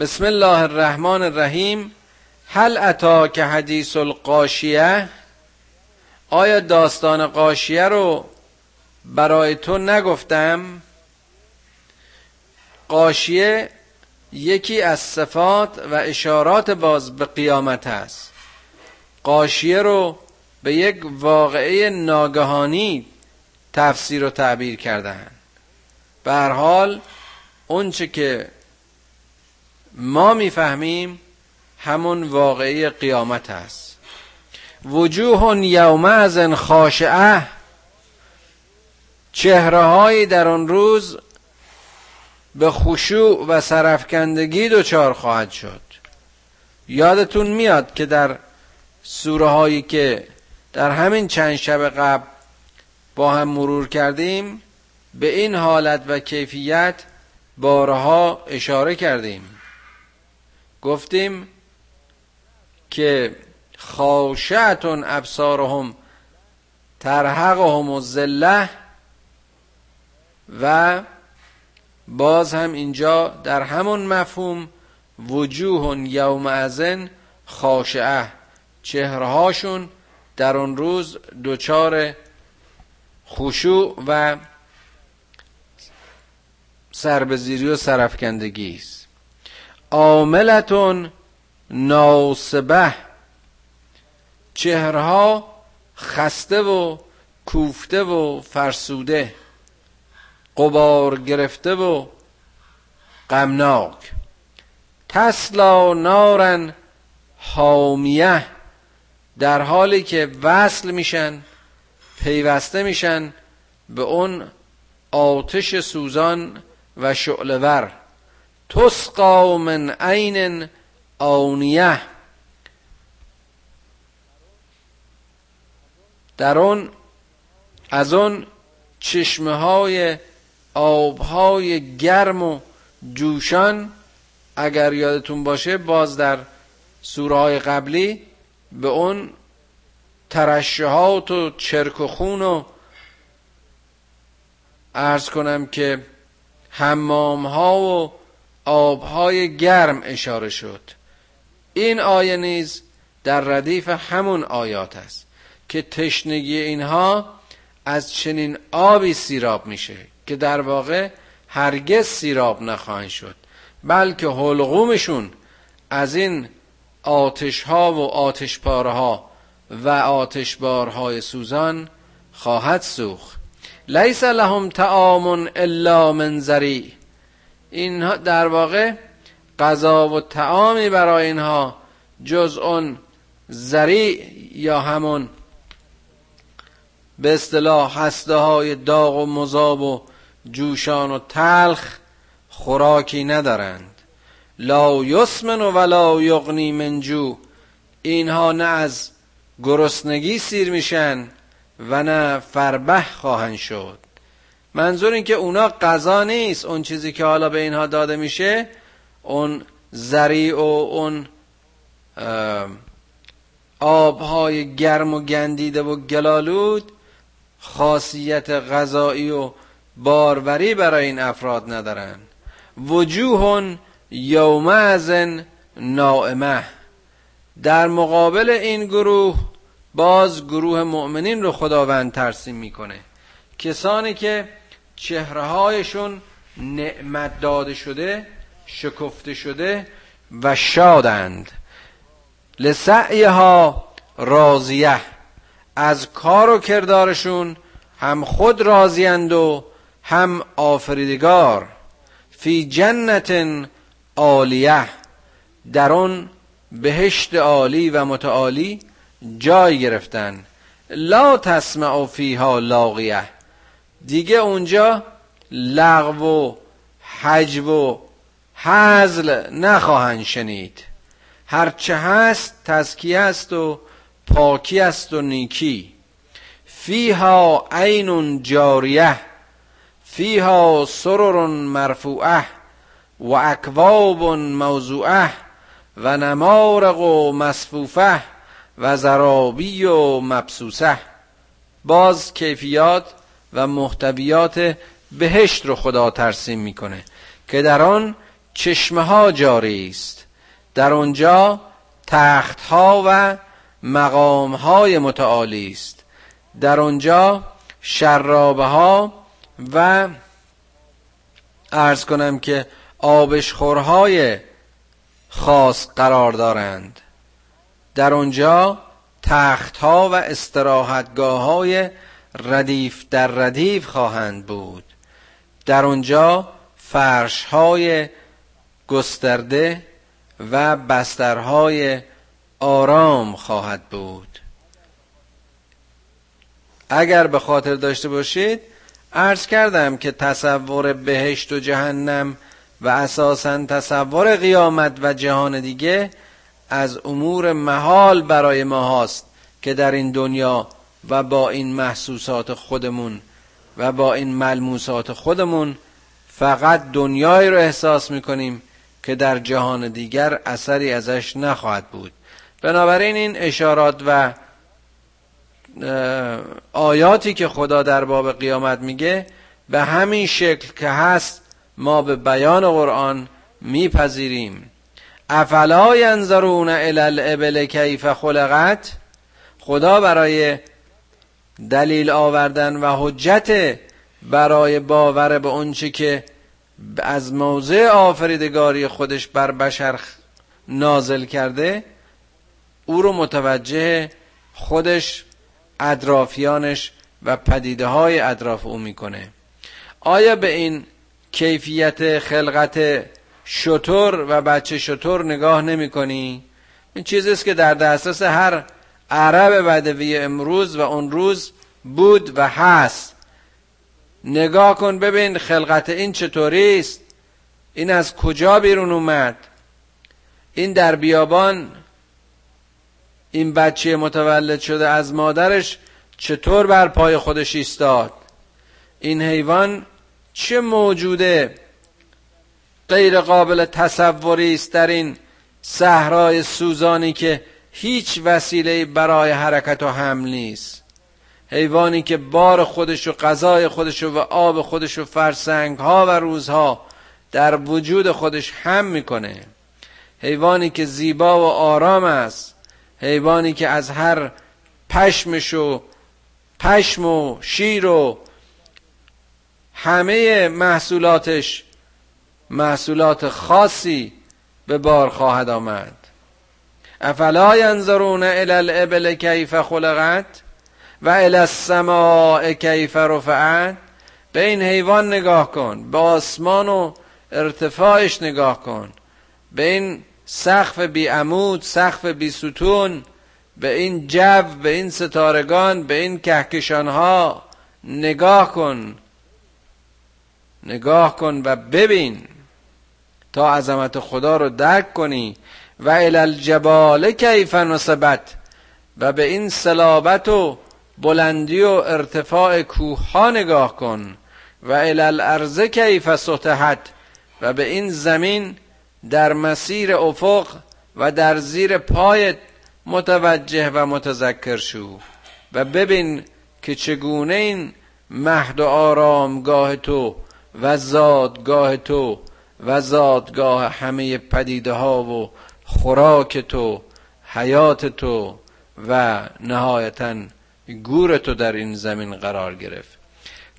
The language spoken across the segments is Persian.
بسم الله الرحمن الرحیم. هل اتا که حدیث القاشیه؟ آیا داستان قاشیه رو برای تو نگفتم؟ قاشیه یکی از صفات و اشارات باز به قیامت است. قاشیه رو به یک واقعه ناگهانی تفسیر و تعبیر کردن به هر حال اونچه که ما می‌فهمیم همون واقعی قیامت است. وجوه یومئذ خاشعه چهره در آن روز به خشوع و سرفکندگی دچار خواهد شد. یادتون میاد که در سوره هایی که در همین چند شب قبل با هم مرور کردیم به این حالت و کیفیت بارها اشاره کردیم. گفتیم که خاشعتون ابصارهم ترحقهم الذله و باز هم اینجا در همون مفهوم وجوه یوم ازن خاشعه چهرهاشون در اون روز دچار خشوع و سربزیری و سرفکندگی است. عاملتون ناصبه. چهرها خسته و کوفته و فرسوده. قبار گرفته و غمناک. تسلا نارن حامیه. در حالی که وصل میشن پیوسته میشن به اون آتش سوزان و شعلور تسقا من عین آونیه در اون از اون چشمه های آبهای گرم و جوشان اگر یادتون باشه باز در سوره های قبلی به اون ترشحات و چرک و خون و ارز کنم که حمام ها و آبهای گرم اشاره شد. این آیه نیز در ردیف همون آیات است که تشنگی اینها از چنین آبی سیراب میشه که در واقع هرگز سیراب نخواهند شد بلکه حلقومشون از این آتش ها و آتش ها و آتش بارهای سوزان خواهد سوخت. لیس لهم تعام الا من زری. اینها در واقع غذا و تعامی برای اینها جز اون زری یا همون به اصطلاح هسته های داغ و مذاب و جوشان و تلخ خوراکی ندارند. لا یسمن و ولا یغنی من جو. اینها نه از گرسنگی سیر میشن و نه فربه خواهند شد. منظور این که اونا غذا نیست اون چیزی که حالا به اینها داده میشه اون زری و اون آبهای گرم و گندیده و گلالود خاصیت غذایی و باروری برای این افراد ندارن. وجوه یومئذ نائمه. در مقابل این گروه باز گروه مؤمنین رو خداوند ترسیم می‌کنه. کسانی که چهره هایشون نعمت داده شده شکفته شده و شادند. لسعیها راضیه. از کار و کردارشون هم خود راضیند و هم آفریدگار. فی جنت عالیه. در آن بهشت عالی و متعالی جای گرفتن. لا تسمع فیها لاغیه. دیگه اونجا لغو و حجب و حزل نخواهند شنید. هرچه هست تزکیه است و پاکی است و نیکی. فیها عین جاریه فیها سرر مرفوعه و اکواب موضوعه و نمارق و مصفوفه و زرابی و مبسوسه. باز کیفیات و محتویات بهشت رو خدا ترسیم می‌کنه که در آن چشمه ها جاری است. در آنجا تخت ها و مقام های متعالی است. در آنجا شرابه ها و ارز کنم که آبشخورهای خاص قرار دارند. در آنجا تخت ها و استراحتگاه های ردیف در ردیف خواهند بود. در آنجا فرش های گسترده و بسترهای آرام خواهد بود. اگر به خاطر داشته باشید عرض کردم که تصور بهشت و جهنم و اساسا تصور قیامت و جهان دیگه از امور محال برای ما هاست که در این دنیا و با این محسوسات خودمون و با این ملموسات خودمون فقط دنیایی رو احساس می‌کنیم که در جهان دیگر اثری ازش نخواهد بود. بنابراین این اشارات و آیاتی که خدا در باب قیامت میگه به همین شکل که هست ما به بیان قرآن میپذیریم. افلا ینظرون الی الابل کیف خلقت؟ خدا برای دلیل آوردن و حجت برای باور به اونچه که از موضع آفریدگاری خودش بر بشر نازل کرده او رو متوجه خودش اطرافیانش و پدیده های اطراف او می‌کنه آیا به این کیفیت خلقت شطور و بچه شطور نگاه نمی کنی؟ این چیزی است که در دسترس هر عرب بدوی امروز و اون روز بود و هست. نگاه کن ببین خلقت این چطوری است. این از کجا بیرون اومد؟ این در بیابان این بچه متولد شده از مادرش چطور بر پای خودش ایستاد؟ این حیوان چه موجوده؟ غیر قابل تصوری است در این صحرای سوزانی که هیچ وسیله برای حرکت و حمل نیست. حیوانی که بار خودش و غذای خودش و آب خودش و فرسنگ ها و روزها در وجود خودش هم می‌کنه. حیوانی که زیبا و آرام است. حیوانی که از هر پشمش و پشم و شیر و همه محصولاتش محصولات خاصی به بار خواهد آمد. افلا ینظرون الی الابل کیف خلقت و الی السماء کیف رفعت؟ به این حیوان نگاه کن به آسمان و ارتفاعش نگاه کن. به این سقف بی عمود سقف بی ستون به این جو به این ستارگان به این کهکشان ها نگاه کن. نگاه کن و ببین تا عظمت خدا رو درک کنی. و الالجبال کیف نصبت. و به این صلابت و بلندی و ارتفاع کوه ها نگاه کن. و الالارض کیف سطحت. و به این زمین در مسیر افق و در زیر پایت متوجه و متذکر شو. و ببین که چگونه این مهد و آرامگاه تو و زادگاه تو و زادگاه همه پدیده ها و خوراک تو حیات تو و نهایتا گور تو در این زمین قرار گرفت.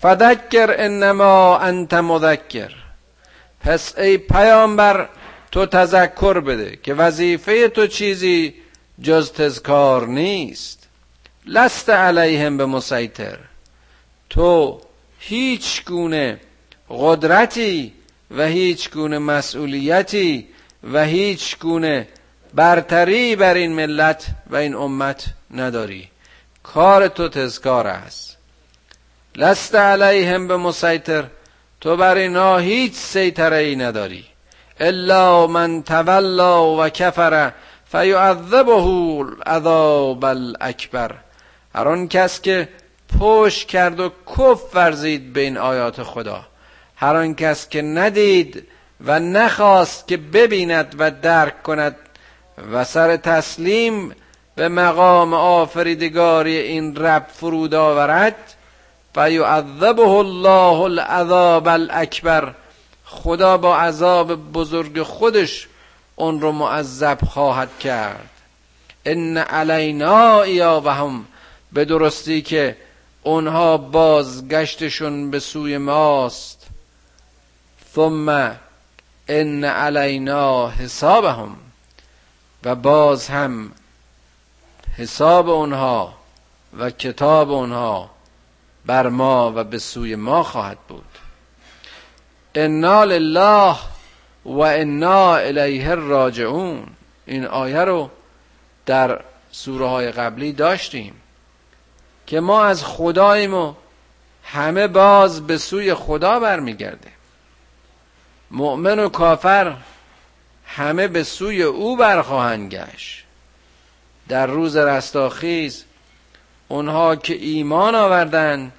فذکر انما انت مذکر. پس ای پیامبر تو تذکر بده که وظیفه تو چیزی جز تذکار نیست. لست علیهم به مسیطر تو هیچ گونه قدرتی و هیچ گونه مسئولیتی و هیچ گونه برتری بر این ملت و این امت نداری. کار تو تذکار است. لست علیهم به مسیطر تو بر اینها هیچ سیطره ای نداری. الا من تولا و کفر فیعذبه العذاب الاکبر. هر آن کس که پشت کرد و کف ورزید به این آیات خدا. هر آن کس که ندید و نخواست که ببیند و درک کند و سر تسلیم به مقام آفریدگاری این رب فرود آورد. فیعذبه الله العذاب الاکبر. خدا با عذاب بزرگ خودش اون رو معذب خواهد کرد. ان علینا ایابهم به درستی که اونها بازگشتشون به سوی ماست. ثم ان علینا حسابهم. و باز هم حساب اونها و کتاب اونها بر ما و به سوی ما خواهد بود. انا لله و انا الیه راجعون. این آیه رو در سوره های قبلی داشتیم که ما از خداییم و همه باز به سوی خدا برمیگرده مؤمن و کافر همه به سوی او برخواهند گشت. در روز رستاخیز اونها که ایمان آوردن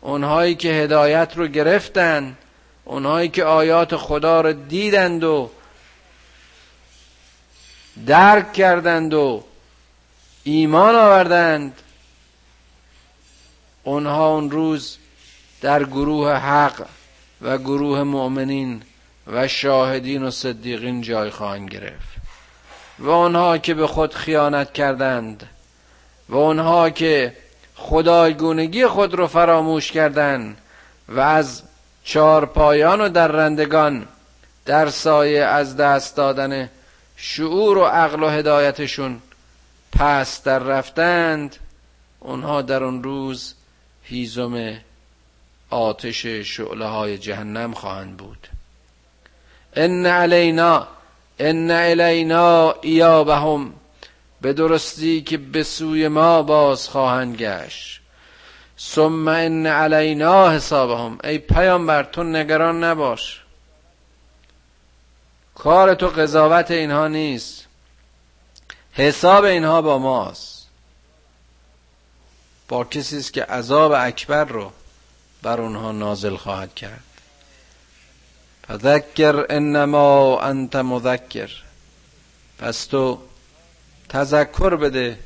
اونهایی که هدایت رو گرفتن اونهایی که آیات خدا رو دیدند و درک کردند و ایمان آوردند اونها اون روز در گروه حق و گروه مؤمنین و شاهدین و صدیقین جای خواهند گرفت. و آنها که به خود خیانت کردند و آنها که خدایگونگی خود رو فراموش کردند و از چهار پایان و در رندگان در سایه از دست دادن شعور و عقل و هدایتشون پس در رفتند اونها در اون روز هیزم آتش شعله های جهنم خواهند بود. ان علینا ان الینا ایابهم به درستی که به سوی ما باز خواهند گشت. ثم ان علینا حسابهم. ای پیامبر تو نگران نباش. کار تو قضاوت اینها نیست. حساب اینها با ماست. با کسی است که عذاب اکبر رو بر اونها نازل خواهد کرد. فذکر انما انت مذکر. پس تو تذکر بده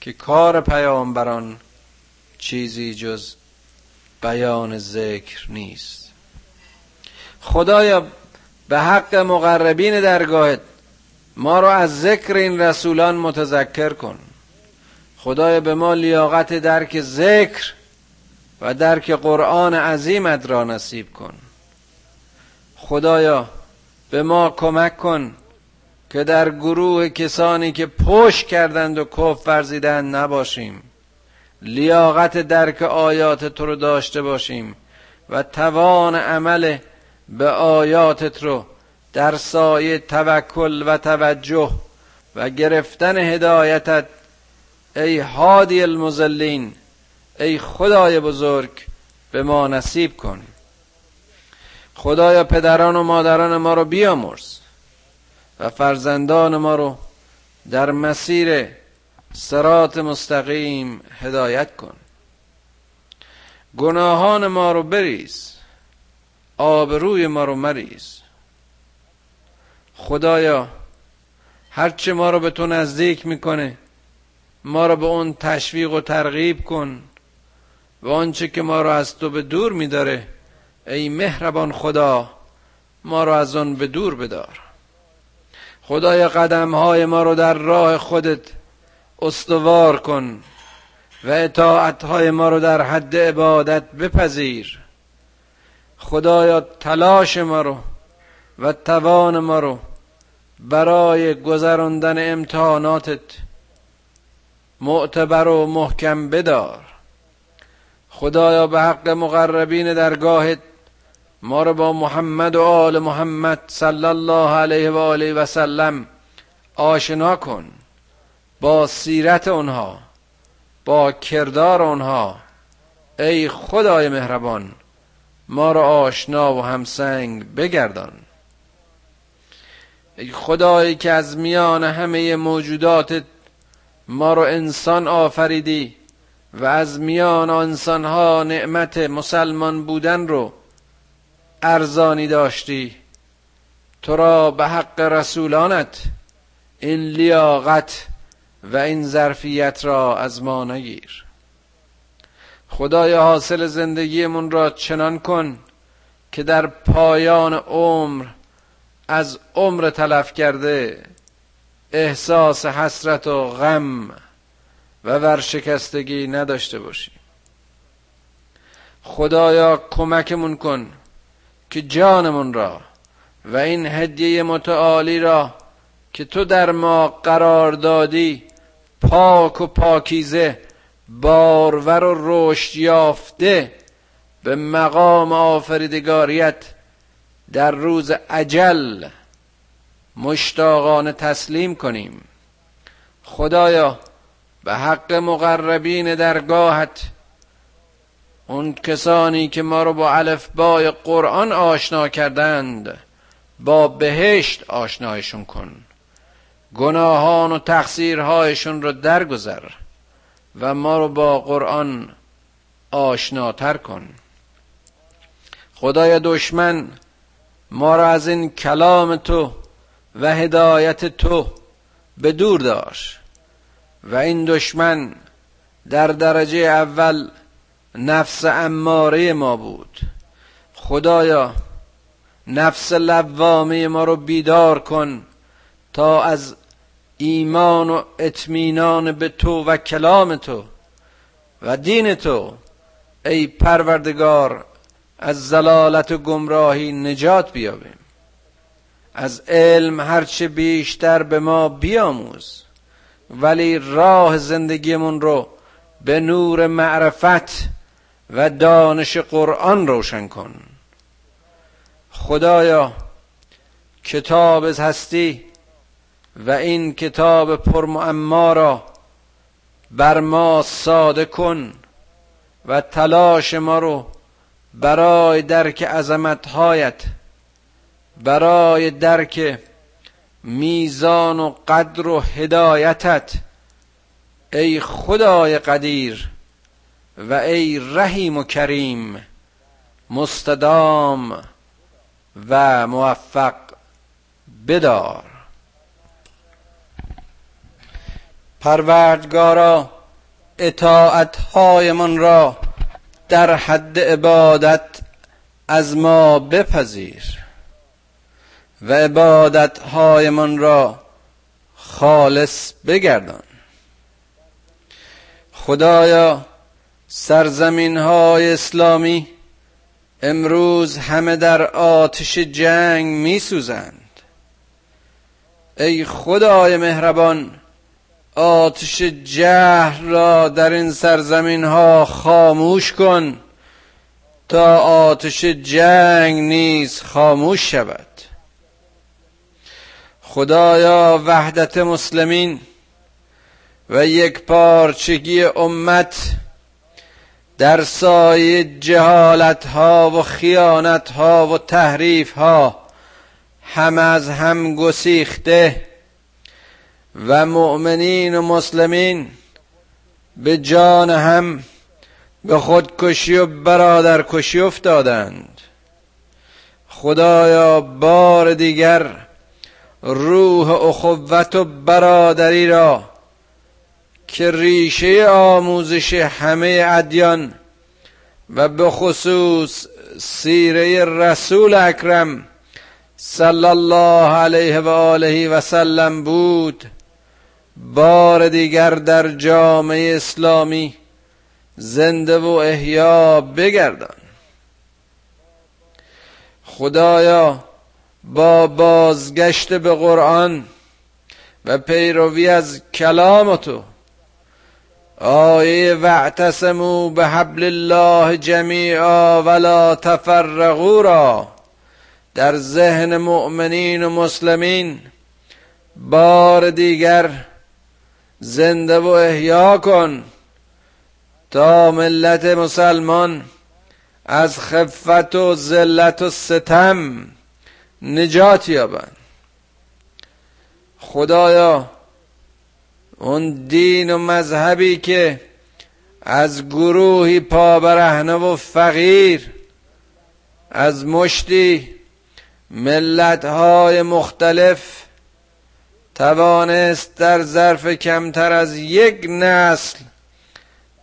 که کار پیامبران چیزی جز بیان ذکر نیست. خدایا به حق مقربین درگاهت ما رو از ذکر این رسولان متذکر کن. خدایا به ما لیاقت درک ذکر و درک قرآن عظیمت را نصیب کن. خدایا به ما کمک کن که در گروه کسانی که پشت کردند و کف ورزیدند نباشیم. لیاقت درک آیات تو رو داشته باشیم و توان عمل به آیاتت رو در سایه توکل و توجه و گرفتن هدایتت ای هادی المزلین ای خدای بزرگ به ما نصیب کن. خدایا پدران و مادران ما رو بیامرز و فرزندان ما رو در مسیر سرات مستقیم هدایت کن. گناهان ما رو بریز آبروی ما رو مریز. خدایا هرچه ما رو به تو نزدیک می‌کنه ما رو به اون تشویق و ترغیب کن و آنچه که ما رو از تو به دور میداره ای مهربان خدا ما رو از آن به دور بدار. خدای قدم های ما رو در راه خودت استوار کن و اطاعت های ما رو در حد عبادت بپذیر. خدایا تلاش ما رو و توان ما رو برای گذراندن امتحاناتت معتبر و محکم بدار. خدایا به حق مقربین درگاهت ما رو با محمد و آل محمد صلی الله علیه و آله و سلم آشنا کن با سیرت اونها با کردار اونها. ای خدای مهربان ما رو آشنا و همسنگ بگردان. ای خدایی که از میان همه موجودات ما رو انسان آفریدی و از میان انسانها نعمت مسلمان بودن رو ارزانی داشتی. تو را به حق رسولانت این لیاقت و این ظرفیت را از ما نگیر. خدای حاصل زندگیمون را چنان کن که در پایان عمر از عمر تلف کرده احساس حسرت و غم و ورشکستگی نداشته باشیم خدایا کمکمون کن که جانمون را و این هدیه متعالی را که تو در ما قرار دادی پاک و پاکیزه بارور و رشد یافته به مقام آفریدگاریت در روز عجل مشتاقانه تسلیم کنیم. خدایا به حق مقربین درگاهت اون کسانی که ما رو با الفبای قرآن آشنا کردند با بهشت آشنایشون کن. گناهان و تقصیرهایشون رو درگذر و ما رو با قرآن آشناتر کن. خدای دشمن ما را از این کلام تو و هدایت تو به دور داشت و این دشمن در درجه اول نفس اماره ما بود. خدایا نفس لوامه ما رو بیدار کن تا از ایمان و اطمینان به تو و کلام تو و دین تو ای پروردگار از زلالت و گمراهی نجات بیابیم. از علم هرچه بیشتر به ما بیاموز ولی راه زندگیمون رو به نور معرفت و دانش قرآن روشن کن. خدایا کتاب هستی و این کتاب پرمعما را بر ما ساده کن و تلاش ما رو برای درک عظمتهایت برای درک میزان و قدر و هدایتت ای خدای قدیر و ای رحیم و کریم مستدام و موفق بدار. پروردگارا اطاعتهایمان را در حد عبادت از ما بپذیر و عبادتهایمان را خالص بگردان. خدایا سرزمین های اسلامی امروز همه در آتش جنگ می سوزند ای خدای مهربان آتش جهل را در این سرزمین ها خاموش کن تا آتش جنگ نیز خاموش شود. خدایا وحدت مسلمین و یک پارچگی امت در سایه جهالت ها و خیانت ها و تحریف ها هم از هم گسیخته و مؤمنین و مسلمین به جان هم به خودکشی و برادرکشی افتادند. خدایا بار دیگر روح اخوت و برادری را که ریشه آموزش همه ادیان و به خصوص سیره رسول اکرم صلی الله علیه و آله و سلم بود بار دیگر در جامعه اسلامی زنده و احیا بگردان. خدایا با بازگشت به قرآن و پیروی از کلام تو آیه واعتصموا به حبل الله جمیعا ولا تفرقوا را. در ذهن مؤمنین و مسلمین بار دیگر زنده و احیا کن تا ملت مسلمان از خفت و ذلت و ستم نجات یابند. خدایا اون دین و مذهبی که از گروهی پابرهنه و فقیر از مشتی ملت های مختلف توانست در ظرف کمتر از یک نسل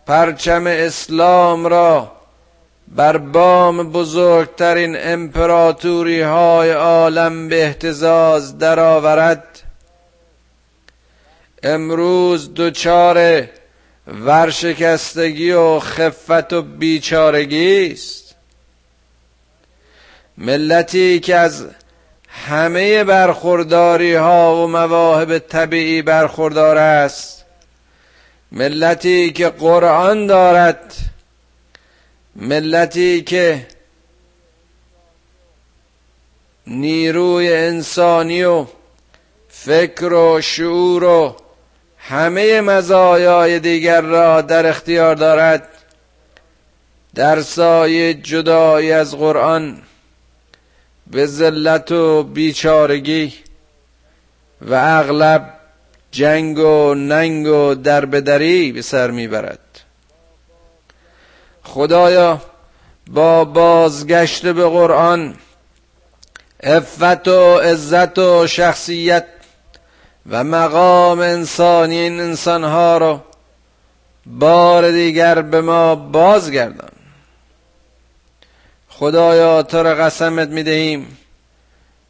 پرچم اسلام را بر بام بزرگترین امپراتوری های عالم به احتزاز درآورد. امروز دچار ورشکستگی و خفت و بیچارگی است. ملتی که از همه برخورداری ها و مواهب طبیعی برخوردار است. ملتی که قرآن دارد. ملتی که نیروی انسانی و فکر و شعور و همه مزایای دیگر را در اختیار دارد. در سایه جدایی از قرآن به ذلت و بیچارگی و اغلب جنگ و ننگ و دربدری به سر می‌برد. خدایا با بازگشت به قرآن افت و عزت و شخصیت و مقام انسانی این انسانها رو بار دیگر به ما بازگردان. خدایا تو را قسمت می‌دهیم.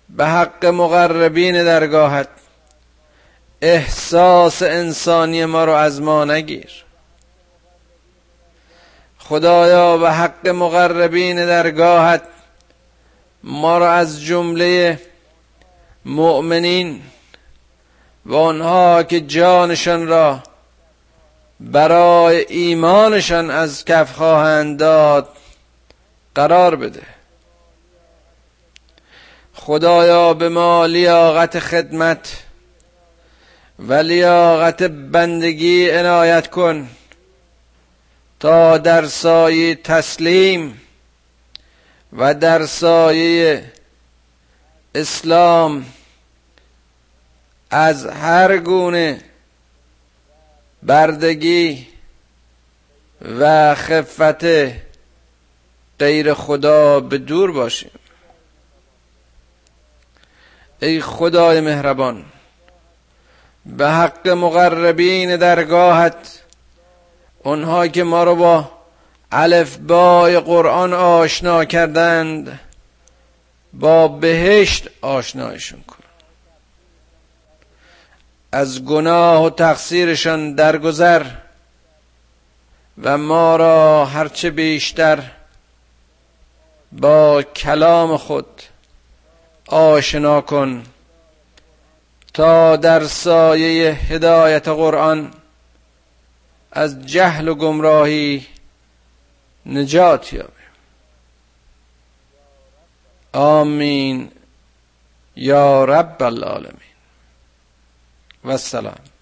به حق مقربین درگاهت. احساس انسانی ما رو از ما نگیر. خدایا به حق مقربین درگاهت ما را از جمله مؤمنین و آنها که جانشان را برای ایمانشان از کف خواهند داد قرار بده. خدایا به ما لیاقت خدمت و لیاقت بندگی عنایت کن تا در سایه تسلیم و در سایه اسلام از هر گونه بردگی و خفت غیر خدا به دور باشیم. ای خدای مهربان به حق مقربین درگاهت اونها که ما رو با الف بای قرآن آشنا کردند با بهشت آشنایشون کن. از گناه و تقصیرشان درگذر و ما را هرچه بیشتر با کلام خود آشنا کن تا در سایه هدایت قرآن از جهل و گمراهی نجات یابیم. آمین. یا رب العالمین. و السلام